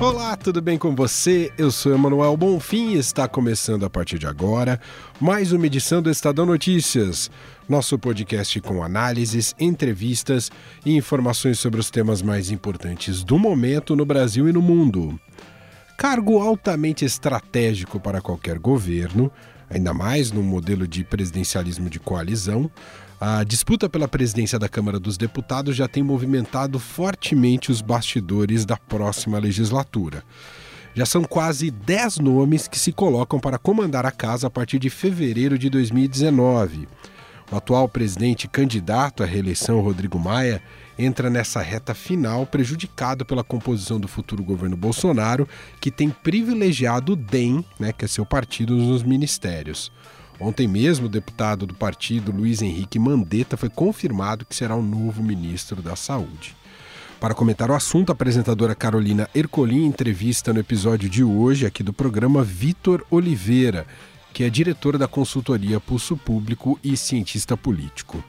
Olá, tudo bem com você? Eu sou Emanuel Bonfim e está começando a partir de agora mais uma edição do Estadão Notícias, nosso podcast com análises, entrevistas e informações sobre os temas mais importantes do momento no Brasil e no mundo. Cargo altamente estratégico para qualquer governo, ainda mais num modelo de presidencialismo de coalizão, a disputa pela presidência da Câmara dos Deputados já tem movimentado fortemente os bastidores da próxima legislatura. Já são quase 10 nomes que se colocam para comandar a casa a partir de fevereiro de 2019. O atual presidente candidato à reeleição, Rodrigo Maia, entra nessa reta final prejudicado pela composição do futuro governo Bolsonaro, que tem privilegiado o DEM, né, que é seu partido, nos ministérios. Ontem mesmo, o deputado do partido, Luiz Henrique Mandetta, foi confirmado que será o novo ministro da Saúde. Para comentar o assunto, a apresentadora Carolina Ercolim entrevista no episódio de hoje aqui do programa Vitor Oliveira, que é diretor da consultoria Pulso Público e cientista político.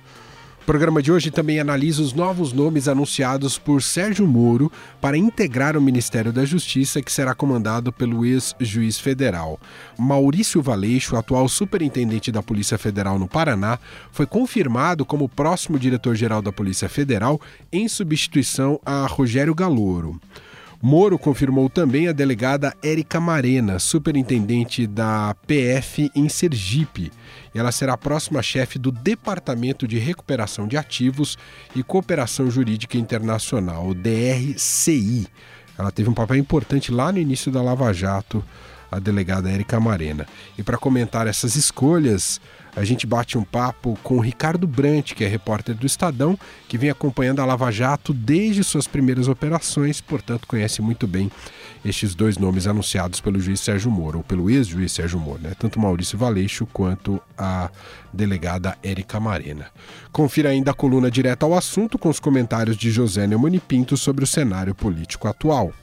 O programa de hoje também analisa os novos nomes anunciados por Sérgio Moro para integrar o Ministério da Justiça, que será comandado pelo ex-juiz federal. Maurício Valeixo, atual superintendente da Polícia Federal no Paraná, foi confirmado como próximo diretor-geral da Polícia Federal em substituição a Rogério Galouro. Moro confirmou também a delegada Érica Marena, superintendente da PF em Sergipe. Ela será a próxima chefe do Departamento de Recuperação de Ativos e Cooperação Jurídica Internacional, o DRCI. Ela teve um papel importante lá no início da Lava Jato, a delegada Érica Marena. E para comentar essas escolhas, a gente bate um papo com o Ricardo Brant, que é repórter do Estadão, que vem acompanhando a Lava Jato desde suas primeiras operações, portanto conhece muito bem estes dois nomes anunciados pelo juiz Sérgio Moro, ou pelo ex-juiz Sérgio Moro, né? tanto Maurício Valeixo quanto a delegada Érica Marena. Confira ainda a coluna direta ao assunto com os comentários de José Neumani Pinto sobre o cenário político atual.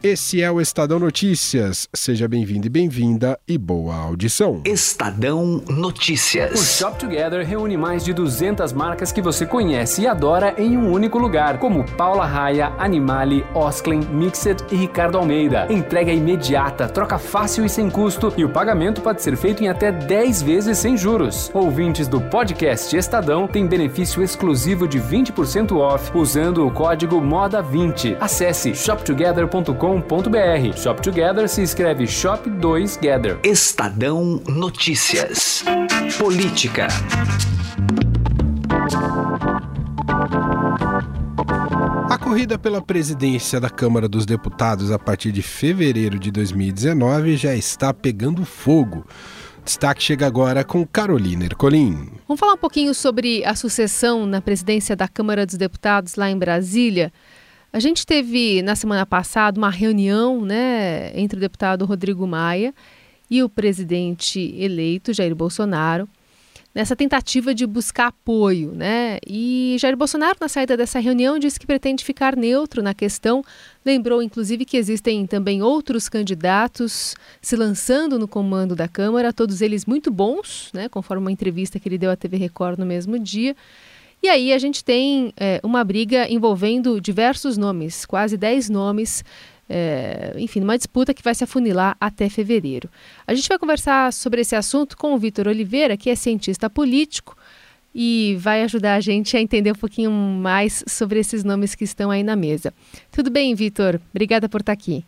Esse é o Estadão Notícias. Seja bem-vindo e bem-vinda e boa audição. Estadão Notícias. O Shop Together reúne mais de 200 marcas que você conhece e adora em um único lugar, como Paula Raia, Animale, Osklen, Mixed e Ricardo Almeida. Entrega imediata, troca fácil e sem custo e o pagamento pode ser feito em até 10 vezes sem juros. Ouvintes do podcast Estadão têm benefício exclusivo de 20% off usando o código MODA20. Acesse shoptogether.com shop2gather.com.br. Shop Together se escreve Shop 2 Gather. Estadão Notícias. Política. A corrida pela presidência da Câmara dos Deputados a partir de fevereiro de 2019 já está pegando fogo. Destaque chega agora com Carolina Ercolim. Vamos falar um pouquinho sobre a sucessão na presidência da Câmara dos Deputados lá em Brasília. A gente teve na semana passada uma reunião né, entre o deputado Rodrigo Maia e o presidente eleito Jair Bolsonaro nessa tentativa de buscar apoio, né? E Jair Bolsonaro, na saída dessa reunião, disse que pretende ficar neutro na questão. Lembrou, inclusive, que existem também outros candidatos se lançando no comando da Câmara, todos eles muito bons, né? Conforme uma entrevista que ele deu à TV Record no mesmo dia. E aí a gente tem é, uma briga envolvendo diversos nomes, quase 10 nomes, é, enfim, uma disputa que vai se afunilar até fevereiro. A gente vai conversar sobre esse assunto com o Vitor Oliveira, que é cientista político e vai ajudar a gente a entender um pouquinho mais sobre esses nomes que estão aí na mesa. Tudo bem, Vitor? Obrigada por estar aqui.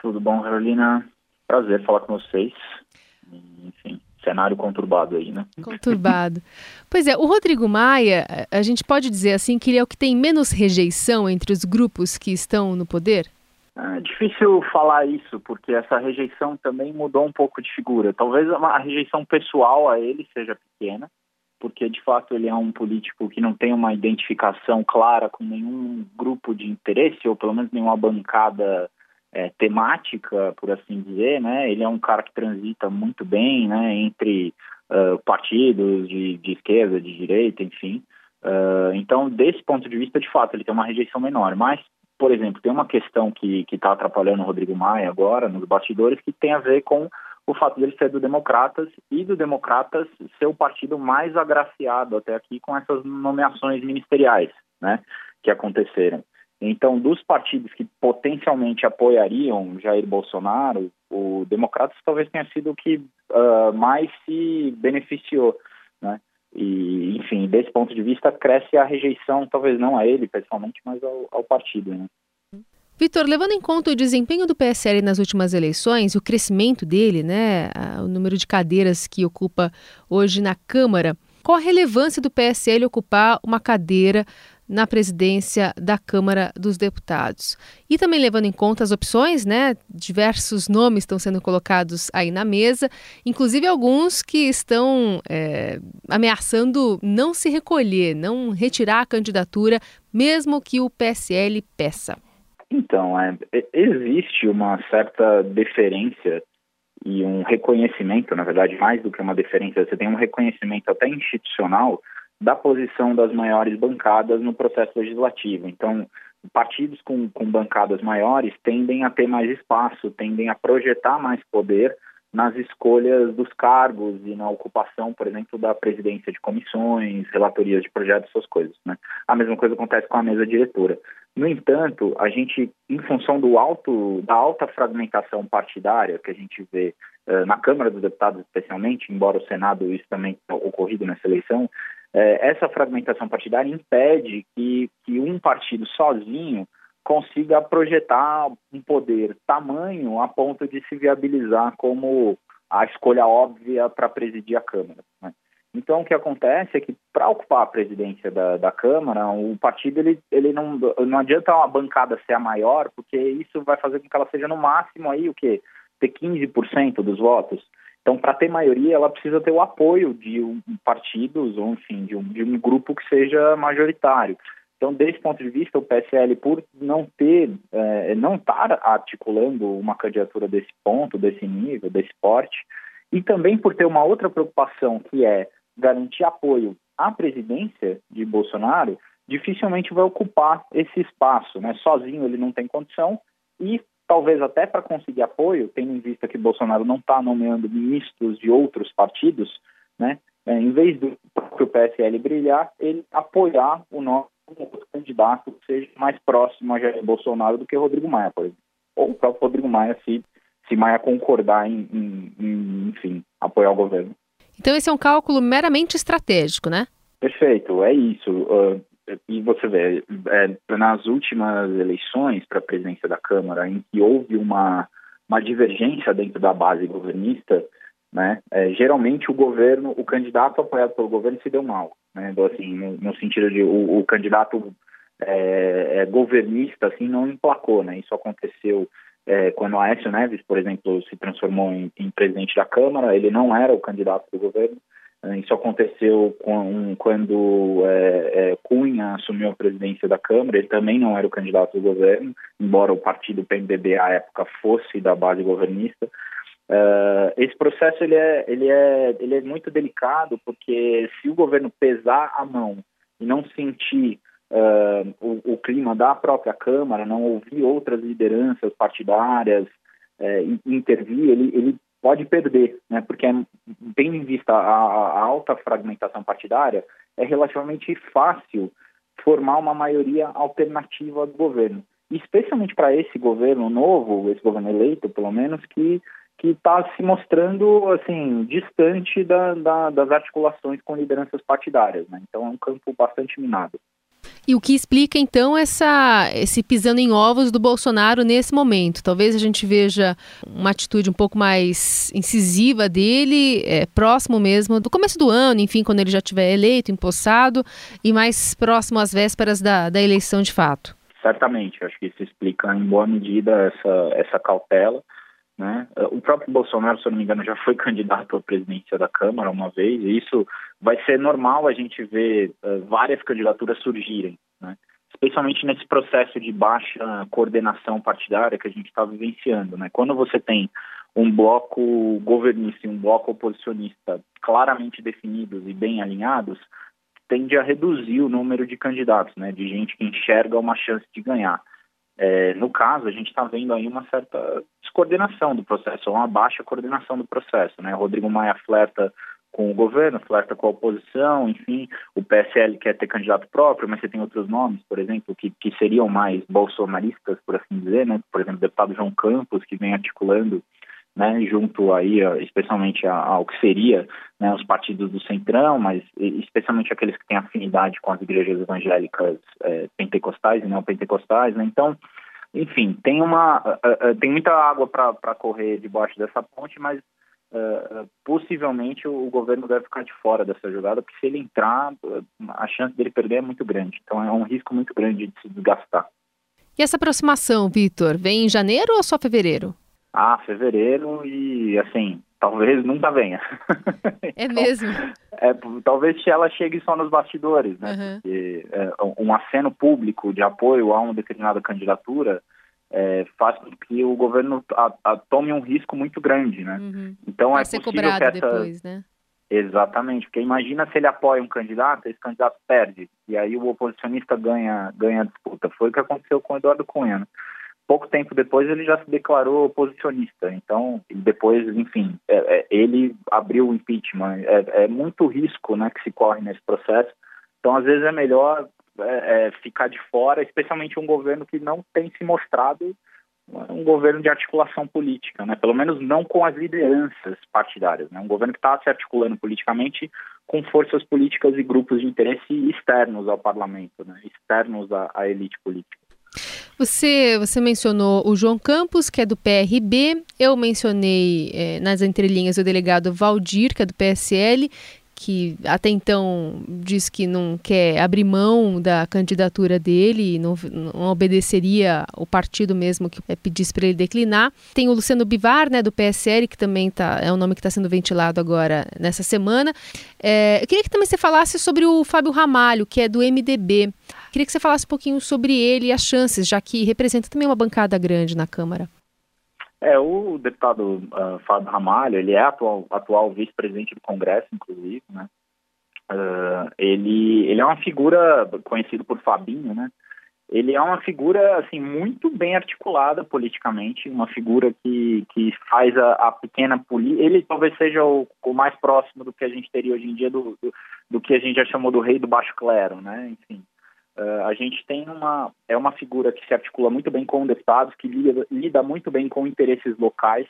Tudo bom, Carolina? Prazer falar com vocês. Enfim, cenário conturbado aí, né? Conturbado. pois é, o Rodrigo Maia, a gente pode dizer assim que ele é o que tem menos rejeição entre os grupos que estão no poder? É difícil falar isso, porque essa rejeição também mudou um pouco de figura. Talvez a rejeição pessoal a ele seja pequena, porque de fato ele é um político que não tem uma identificação clara com nenhum grupo de interesse, ou pelo menos nenhuma bancada é, temática, por assim dizer, né? Ele é um cara que transita muito bem, né? Entre uh, partidos de, de, esquerda, de direita, enfim. Uh, então, desse ponto de vista, de fato, ele tem uma rejeição menor. Mas por exemplo, tem uma questão que está atrapalhando o Rodrigo Maia agora, nos bastidores, que tem a ver com o fato dele ser do Democratas e do Democratas ser o partido mais agraciado até aqui com essas nomeações ministeriais, né, que aconteceram. Então, dos partidos que potencialmente apoiariam Jair Bolsonaro, o Democratas talvez tenha sido o que uh, mais se beneficiou, né? E, enfim, desse ponto de vista, cresce a rejeição, talvez não a ele pessoalmente, mas ao, ao partido. Né? Vitor, levando em conta o desempenho do PSL nas últimas eleições, o crescimento dele, né, o número de cadeiras que ocupa hoje na Câmara, qual a relevância do PSL ocupar uma cadeira na presidência da Câmara dos Deputados. E também levando em conta as opções, né? Diversos nomes estão sendo colocados aí na mesa, inclusive alguns que estão é, ameaçando não se recolher, não retirar a candidatura, mesmo que o PSL peça. Então, é, existe uma certa deferência e um reconhecimento, na verdade, mais do que uma deferência, você tem um reconhecimento até institucional da posição das maiores bancadas no processo legislativo. Então, partidos com, com bancadas maiores tendem a ter mais espaço, tendem a projetar mais poder nas escolhas dos cargos e na ocupação, por exemplo, da presidência de comissões, relatorias de projetos, essas coisas. Né? A mesma coisa acontece com a mesa diretora. No entanto, a gente, em função do alto, da alta fragmentação partidária que a gente vê uh, na Câmara dos Deputados, especialmente, embora o Senado isso também tenha ocorrido nessa eleição, essa fragmentação partidária impede que, que um partido sozinho consiga projetar um poder tamanho a ponto de se viabilizar como a escolha óbvia para presidir a Câmara. Né? Então, o que acontece é que, para ocupar a presidência da, da Câmara, o partido ele, ele não, não adianta uma bancada ser a maior, porque isso vai fazer com que ela seja no máximo aí o quê? Ter 15% dos votos. Então, para ter maioria, ela precisa ter o apoio de um, partidos, ou enfim, de um, de um grupo que seja majoritário. Então, desse ponto de vista, o PSL, por não ter, é, não estar articulando uma candidatura desse ponto, desse nível, desse porte, e também por ter uma outra preocupação, que é garantir apoio à presidência de Bolsonaro, dificilmente vai ocupar esse espaço. Né? Sozinho ele não tem condição, e talvez até para conseguir apoio, tendo em vista que Bolsonaro não está nomeando ministros de outros partidos, né, é, em vez do próprio PSL brilhar, ele apoiar o nosso candidato que seja mais próximo a Jair Bolsonaro do que Rodrigo Maia, por exemplo. Ou o próprio Rodrigo Maia, se, se Maia concordar em, em, em enfim, apoiar o governo. Então esse é um cálculo meramente estratégico, né? Perfeito, é isso. Uh, e você vê, é, nas últimas eleições para a presidência da Câmara, em que houve uma, uma divergência dentro da base governista, né, é, geralmente o governo, o candidato apoiado pelo governo se deu mal, né, então, assim, no, no sentido de o, o candidato é, é, governista assim não emplacou, né, isso aconteceu é, quando Aécio Neves, por exemplo, se transformou em, em presidente da Câmara, ele não era o candidato do governo, isso aconteceu com, quando é, é, Cunha assumiu a presidência da Câmara, ele também não era o candidato do governo, embora o partido PMDB à época fosse da base governista. Uh, esse processo ele é, ele, é, ele é muito delicado porque se o governo pesar a mão e não sentir uh, o, o, clima da própria Câmara, não ouvir outras lideranças partidárias, uh, intervir, ele, ele pode perder, né? Porque, tendo em vista a, a alta fragmentação partidária, é relativamente fácil formar uma maioria alternativa do governo. Especialmente para esse governo novo, esse governo eleito, pelo menos, que que está se mostrando assim distante da, da, das articulações com lideranças partidárias. Né? Então é um campo bastante minado. E o que explica então essa, esse pisando em ovos do Bolsonaro nesse momento? Talvez a gente veja uma atitude um pouco mais incisiva dele, é, próximo mesmo do começo do ano, enfim, quando ele já tiver eleito, empossado, e mais próximo às vésperas da, da eleição de fato. Certamente, acho que isso explica em boa medida essa, essa cautela. Né? O próprio Bolsonaro, se eu não me engano, já foi candidato à presidência da Câmara uma vez, e isso vai ser normal a gente ver uh, várias candidaturas surgirem, né? especialmente nesse processo de baixa coordenação partidária que a gente está vivenciando. Né? Quando você tem um bloco governista e um bloco oposicionista claramente definidos e bem alinhados, tende a reduzir o número de candidatos, né? de gente que enxerga uma chance de ganhar. É, no caso, a gente está vendo aí uma certa descoordenação do processo, uma baixa coordenação do processo. Né? Rodrigo Maia flerta com o governo, flerta com a oposição, enfim, o PSL quer ter candidato próprio, mas você tem outros nomes, por exemplo, que, que seriam mais bolsonaristas, por assim dizer, né? Por exemplo, o deputado João Campos, que vem articulando, né, junto aí, especialmente ao que seria né, os partidos do Centrão, mas especialmente aqueles que têm afinidade com as igrejas evangélicas é, pentecostais e não pentecostais, né? Então, enfim, tem uma tem muita água para correr debaixo dessa ponte, mas uh, possivelmente o, governo deve ficar de fora dessa jogada, porque se ele entrar, a chance dele perder é muito grande. Então é um risco muito grande de se desgastar. E essa aproximação, Vitor, vem em janeiro ou só fevereiro? Ah, fevereiro e assim, talvez nunca venha. É então, mesmo? É, talvez ela chegue só nos bastidores, né? Uhum. Porque é, um aceno público de apoio a uma determinada candidatura é, faz com que o governo a, a, tome um risco muito grande, né? Uhum. Então Vai é ser possível cobrado que essa... depois, né? Exatamente, porque imagina se ele apoia um candidato, esse candidato perde, e aí o oposicionista ganha, ganha a disputa. Foi o que aconteceu com o Eduardo Cunha. Né? Pouco tempo depois ele já se declarou oposicionista, então depois, enfim, é, é, ele abriu o impeachment. É, é, muito risco né, que se corre nesse processo, então às vezes é melhor é, é, ficar de fora, especialmente um governo que não tem se mostrado um governo de articulação política, né? pelo menos não com as lideranças partidárias, né? um governo que está se articulando politicamente com forças políticas e grupos de interesse externos ao parlamento, né? externos à, à elite política. Você, você mencionou o João Campos, que é do PRB, eu mencionei é, nas entrelinhas o delegado Valdir, que é do PSL, que até então diz que não quer abrir mão da candidatura dele, não, não obedeceria o partido mesmo que pedisse para ele declinar. Tem o Luciano Bivar, né, do PSL, que também tá, é um nome que está sendo ventilado agora nessa semana. É, eu queria que também você falasse sobre o Fábio Ramalho, que é do MDB. Queria que você falasse um pouquinho sobre ele e as chances, já que representa também uma bancada grande na Câmara. É, o deputado uh, Fábio Ramalho, ele é atual, atual vice-presidente do Congresso, inclusive, né? Uh, ele, ele é uma figura conhecido por Fabinho, né? Ele é uma figura assim muito bem articulada politicamente, uma figura que, que faz a, a pequena política. Ele talvez seja o, o, mais próximo do que a gente teria hoje em dia do, do, do que a gente já chamou do rei do baixo clero, né? Enfim, Uh, a gente tem uma é uma figura que se articula muito bem com deputados, que lida, lida muito bem com interesses locais,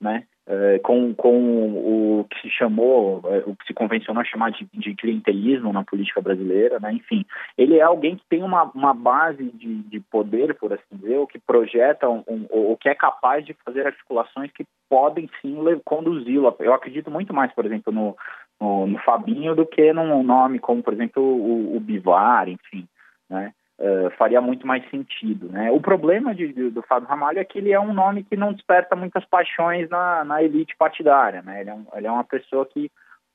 né? Uh, com, com o que se chamou, uh, o que se convencionou chamar de, de, clientelismo na política brasileira, né? Enfim, ele é alguém que tem uma, uma base de, de poder, por assim dizer, o que projeta, um, um, o que é capaz de fazer articulações que podem sim conduzi-lo. Eu acredito muito mais, por exemplo, no, no, no Fabinho do que num nome como, por exemplo, o, o Bivar, enfim né? Uh, faria muito mais sentido, né? O problema de, de, do Fábio Ramalho é que ele é um nome que não desperta muitas paixões na, na elite partidária, né? Ele é, um, ele é uma pessoa que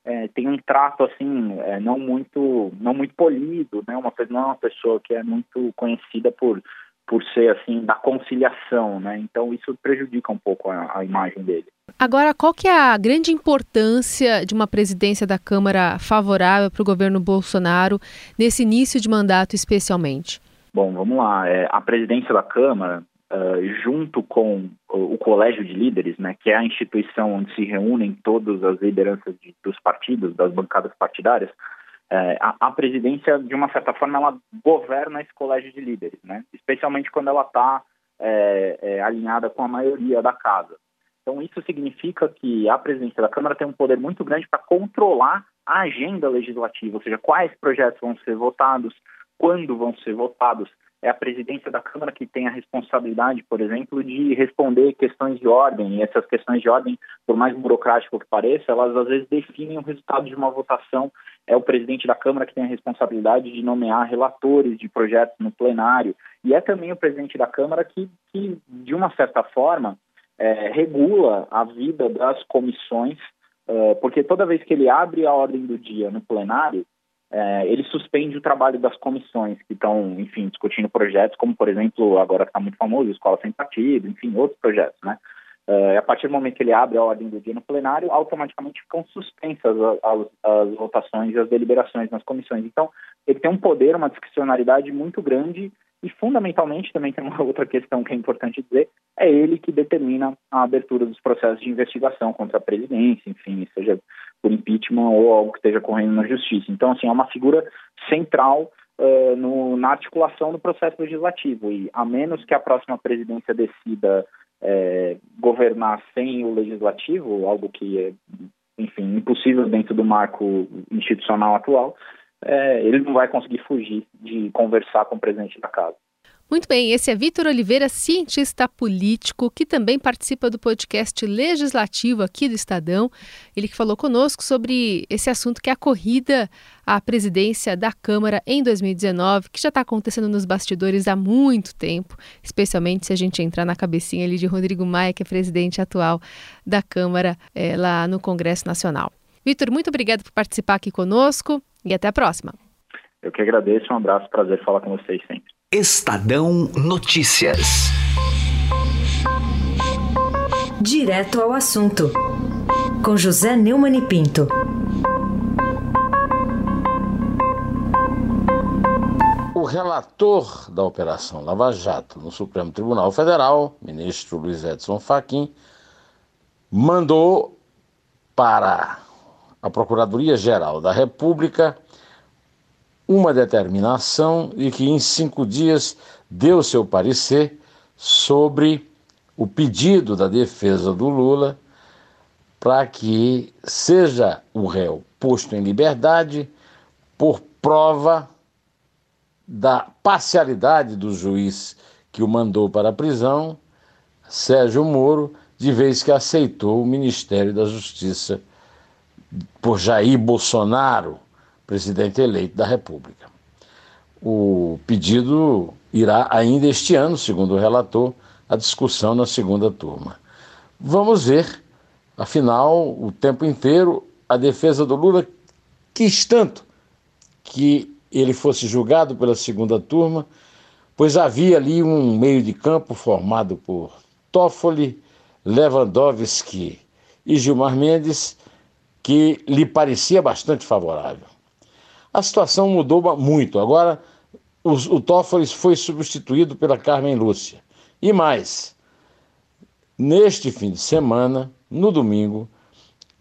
é, tem um trato assim é, não muito não muito polido, né? Uma não é uma pessoa que é muito conhecida por por ser assim da conciliação, né? Então isso prejudica um pouco a, a imagem dele. Agora, qual que é a grande importância de uma presidência da Câmara favorável para o governo Bolsonaro nesse início de mandato, especialmente? Bom, vamos lá. É, a presidência da Câmara, uh, junto com o, o, Colégio de Líderes, né, que é a instituição onde se reúnem todas as lideranças de, dos partidos, das bancadas partidárias, é, a, a, presidência, de uma certa forma, ela governa esse colégio de líderes, né? especialmente quando ela está é, é, alinhada com a maioria da casa. Então, isso significa que a presidência da Câmara tem um poder muito grande para controlar a agenda legislativa, ou seja, quais projetos vão ser votados, quando vão ser votados. É a presidência da Câmara que tem a responsabilidade, por exemplo, de responder questões de ordem, e essas questões de ordem, por mais burocrático que pareça, elas às vezes definem o resultado de uma votação. É o presidente da Câmara que tem a responsabilidade de nomear relatores de projetos no plenário, e é também o presidente da Câmara que, que de uma certa forma, é, regula a vida das comissões, é, porque toda vez que ele abre a ordem do dia no plenário, é, ele suspende o trabalho das comissões que estão, enfim, discutindo projetos, como, por exemplo, agora está muito famoso, Escola Sem Partido, enfim, outros projetos, né? É, a partir do momento que ele abre a ordem do dia no plenário, automaticamente ficam suspensas as, as votações e as deliberações nas comissões. Então, ele tem um poder, uma discricionariedade muito grande E, fundamentalmente, também tem uma outra questão que é importante dizer, é ele que determina a abertura dos processos de investigação contra a presidência, enfim, seja por impeachment ou algo que esteja correndo na justiça. Então, assim, é uma figura central uh, no, na articulação do processo legislativo. E, a menos que a próxima presidência decida é, governar sem o legislativo, algo que é, enfim, impossível dentro do marco institucional atual, é, ele não vai conseguir fugir de conversar com o presidente da casa. Muito bem, esse é Vitor Oliveira, cientista político, que também participa do podcast legislativo aqui do Estadão. Ele que falou conosco sobre esse assunto que é a corrida à presidência da Câmara em 2019, que já está acontecendo nos bastidores há muito tempo, especialmente se a gente entrar na cabecinha ali de Rodrigo Maia, que é presidente atual da Câmara é, lá no Congresso Nacional. Vitor, muito obrigado por participar aqui conosco e até a próxima. Eu que agradeço, um abraço, prazer falar com vocês sempre. Estadão Notícias. Direto ao assunto, com José Neumann e Pinto. O relator da Operação Lava Jato no Supremo Tribunal Federal, ministro Luiz Edson Fachin, mandou para a Procuradoria-Geral da República uma determinação e que em cinco dias deu seu parecer sobre o pedido da defesa do Lula para que seja o réu posto em liberdade por prova da parcialidade do juiz que o mandou para a prisão, Sérgio Moro, de vez que aceitou o Ministério da Justiça por Jair Bolsonaro, presidente eleito da República. O pedido irá ainda este ano, segundo o relator, a discussão na segunda turma. Vamos ver, afinal, o tempo inteiro, a defesa do Lula quis tanto que ele fosse julgado pela segunda turma, pois havia ali um meio de campo formado por Toffoli, Lewandowski e Gilmar Mendes, que lhe parecia bastante favorável. A situação mudou muito. Agora o, Toffoli foi substituído pela Carmen Lúcia. E mais, neste fim de semana, no domingo,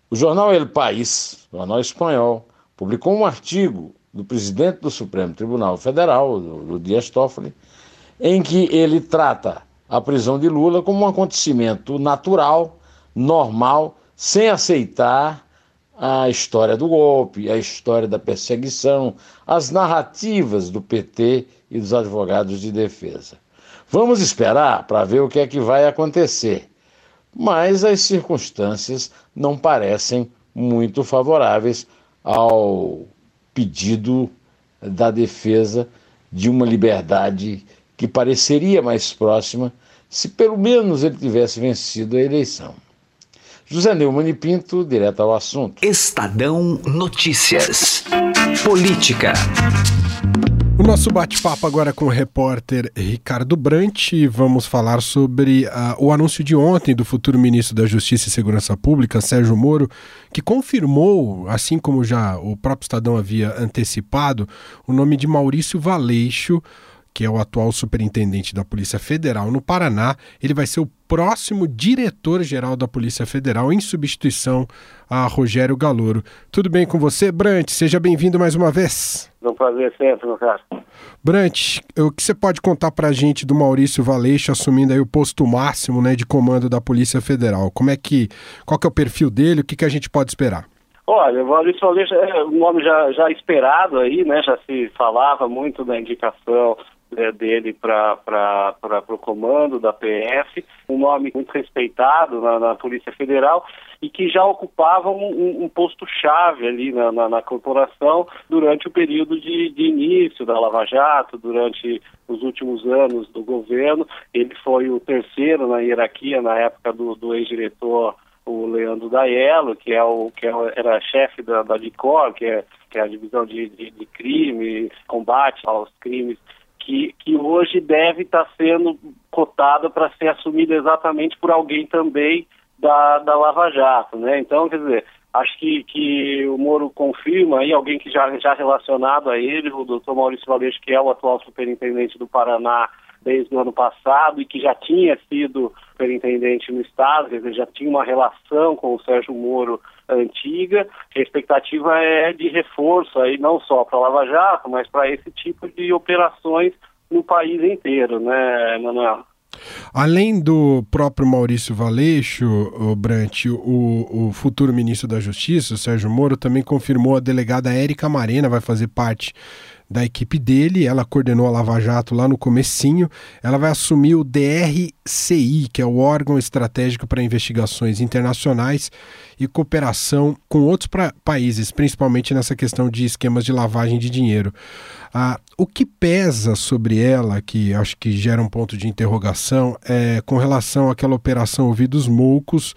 o jornal El País, jornal espanhol, publicou um artigo do presidente do Supremo Tribunal Federal, do Dias Toffoli, em que ele trata a prisão de Lula como um acontecimento natural, normal, sem aceitar a história do golpe, a história da perseguição, as narrativas do PT e dos advogados de defesa. Vamos esperar para ver o que é que vai acontecer. Mas as circunstâncias não parecem muito favoráveis ao pedido da defesa de uma liberdade que pareceria mais próxima se pelo menos ele tivesse vencido a eleição. José Neumann e Pinto, direto ao assunto. Estadão Notícias. Política. O nosso bate-papo agora com o repórter Ricardo Brant. Vamos falar sobre uh, o anúncio de ontem do futuro ministro da Justiça e Segurança Pública, Sérgio Moro, que confirmou, assim como já o próprio Estadão havia antecipado, o nome de Maurício Valeixo que é o atual superintendente da Polícia Federal no Paraná, ele vai ser o próximo diretor-geral da Polícia Federal em substituição a Rogério Galouro. Tudo bem com você, Brant? Seja bem-vindo mais uma vez. É um prazer sempre, meu caro. Brant, o que você pode contar para a gente do Maurício Valeixo assumindo aí o posto máximo né, de comando da Polícia Federal? Como é que, qual que é o perfil dele? O que, que a gente pode esperar? Olha, o Maurício Valeixo é um nome já, já esperado aí, né? Já se falava muito da indicação é, dele para o comando da PF, um nome muito respeitado na, na Polícia Federal e que já ocupava um, um posto-chave ali na, na, na, corporação durante o período de, de, início da Lava Jato, durante os últimos anos do governo. Ele foi o terceiro na hierarquia na época do, do ex-diretor o Leandro Daiello, que é o que é era chefe da, da DICOR, que é, que é a divisão de, de, de crime, combate aos crimes que, que hoje deve estar tá sendo cotada para ser assumida exatamente por alguém também da, da Lava Jato, né? Então, quer dizer, Acho que, que o Moro confirma aí, alguém que já, já relacionado a ele, o doutor Maurício Valeixo, que é o atual superintendente do Paraná desde o ano passado e que já tinha sido superintendente no Estado, quer dizer, já tinha uma relação com o Sérgio Moro antiga, a expectativa é de reforço aí, não só para Lava Jato, mas para esse tipo de operações no país inteiro, né, Manuel? Além do próprio Maurício Valeixo, o Brant, o, o futuro ministro da Justiça, o Sérgio Moro, também confirmou a delegada Érica Marena vai fazer parte da equipe dele, ela coordenou a Lava Jato lá no comecinho, ela vai assumir o DRCI, que é o órgão estratégico para investigações internacionais e cooperação com outros países, principalmente nessa questão de esquemas de lavagem de dinheiro. Ah, o que pesa sobre ela, que acho que gera um ponto de interrogação, é com relação àquela operação Ouvidos Moucos,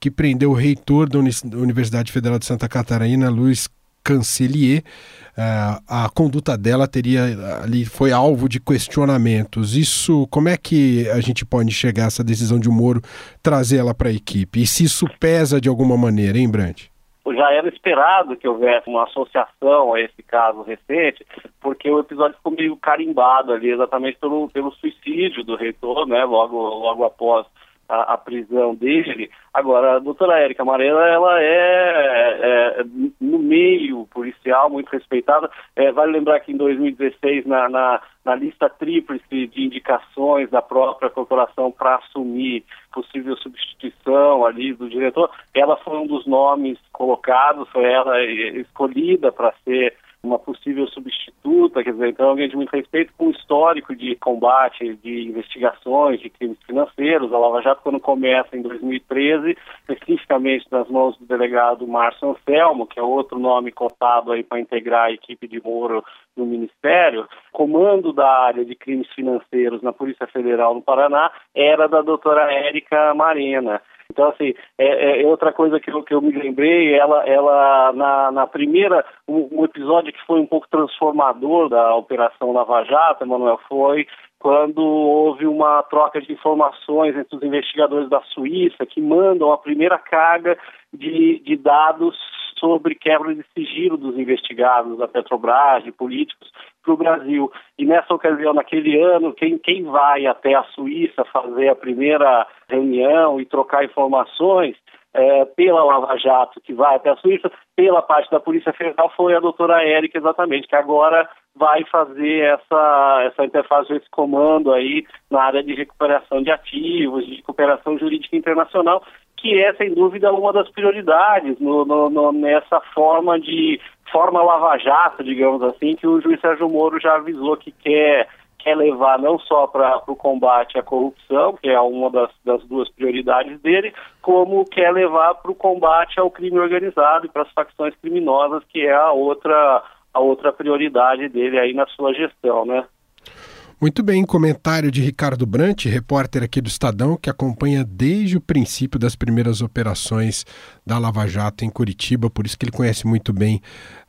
que prendeu o reitor da Universidade Federal de Santa Catarina, Luiz Cancelier, a conduta dela teria ali foi alvo de questionamentos. Isso, como é que a gente pode chegar a essa decisão de Moro trazer ela para a equipe? E se isso pesa de alguma maneira, hein, Brant? já era esperado que houvesse uma associação a esse caso recente, porque o episódio ficou meio carimbado ali exatamente pelo, pelo suicídio do reitor, né, logo, logo após a, a, prisão dele. Agora, a doutora Érica Amarela, ela é, é, no meio policial muito respeitada. É, vale lembrar que em 2016, na, na, na lista tríplice de indicações da própria corporação para assumir possível substituição ali do diretor, ela foi um dos nomes colocados, foi ela escolhida para ser uma possível substituta, quer dizer, então alguém de muito respeito com histórico de combate, de investigações, de crimes financeiros. A Lava Jato, quando começa em 2013, especificamente nas mãos do delegado Márcio Anselmo, que é outro nome cotado aí para integrar a equipe de Moro no Ministério, comando da área de crimes financeiros na Polícia Federal no Paraná era da doutora Érica Marena. Então, assim, é, é, outra coisa que eu, que eu me lembrei, ela, ela na, na primeira, um, um, episódio que foi um pouco transformador da Operação Lava Jato, Emanuel, foi quando houve uma troca de informações entre os investigadores da Suíça, que mandam a primeira carga de, de dados sobre quebra de sigilo dos investigados da Petrobras, de políticos, para o Brasil. E nessa ocasião, naquele ano, quem, quem vai até a Suíça fazer a primeira reunião e trocar informações é, pela Lava Jato, que vai até a Suíça, pela parte da Polícia Federal, foi a doutora Érica, exatamente, que agora vai fazer essa, essa interface, esse comando aí na área de recuperação de ativos, de cooperação jurídica internacional, que é, sem dúvida, uma das prioridades no, no, no, nessa forma de forma lava-jato, digamos assim, que o juiz Sérgio Moro já avisou que quer, quer levar não só para o combate à corrupção, que é uma das, das duas prioridades dele, como quer levar para o combate ao crime organizado e para as facções criminosas, que é a outra, a outra prioridade dele aí na sua gestão, né? Muito bem, comentário de Ricardo Brant, repórter aqui do Estadão, que acompanha desde o princípio das primeiras operações da Lava Jato em Curitiba, por isso que ele conhece muito bem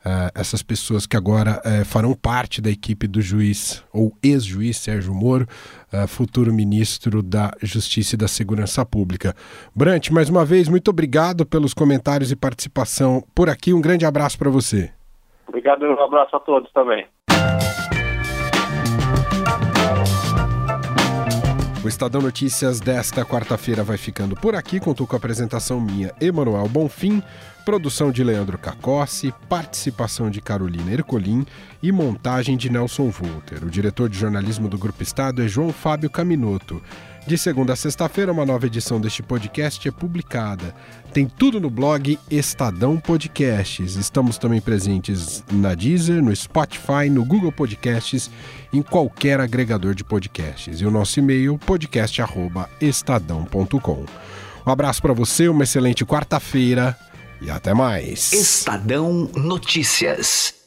uh, essas pessoas que agora uh, farão parte da equipe do juiz, ou ex-juiz Sérgio Moro, uh, futuro ministro da Justiça e da Segurança Pública. Brant, mais uma vez, muito obrigado pelos comentários e participação por aqui. Um grande abraço para você. Obrigado um abraço a todos também. O Estadão Notícias desta quarta-feira vai ficando por aqui. Contou com a apresentação minha, Emanuel Bonfim, produção de Leandro Cacossi, participação de Carolina Ercolim e montagem de Nelson Volter. O diretor de jornalismo do Grupo Estado é João Fábio Caminoto. De segunda a sexta-feira, uma nova edição deste podcast é publicada. Tem tudo no blog Estadão Podcasts. Estamos também presentes na Deezer, no Spotify, no Google Podcasts, em qualquer agregador de podcasts. E o nosso e-mail podcast@estadão.com. Um abraço para você, uma excelente quarta-feira e até mais. Estadão Notícias.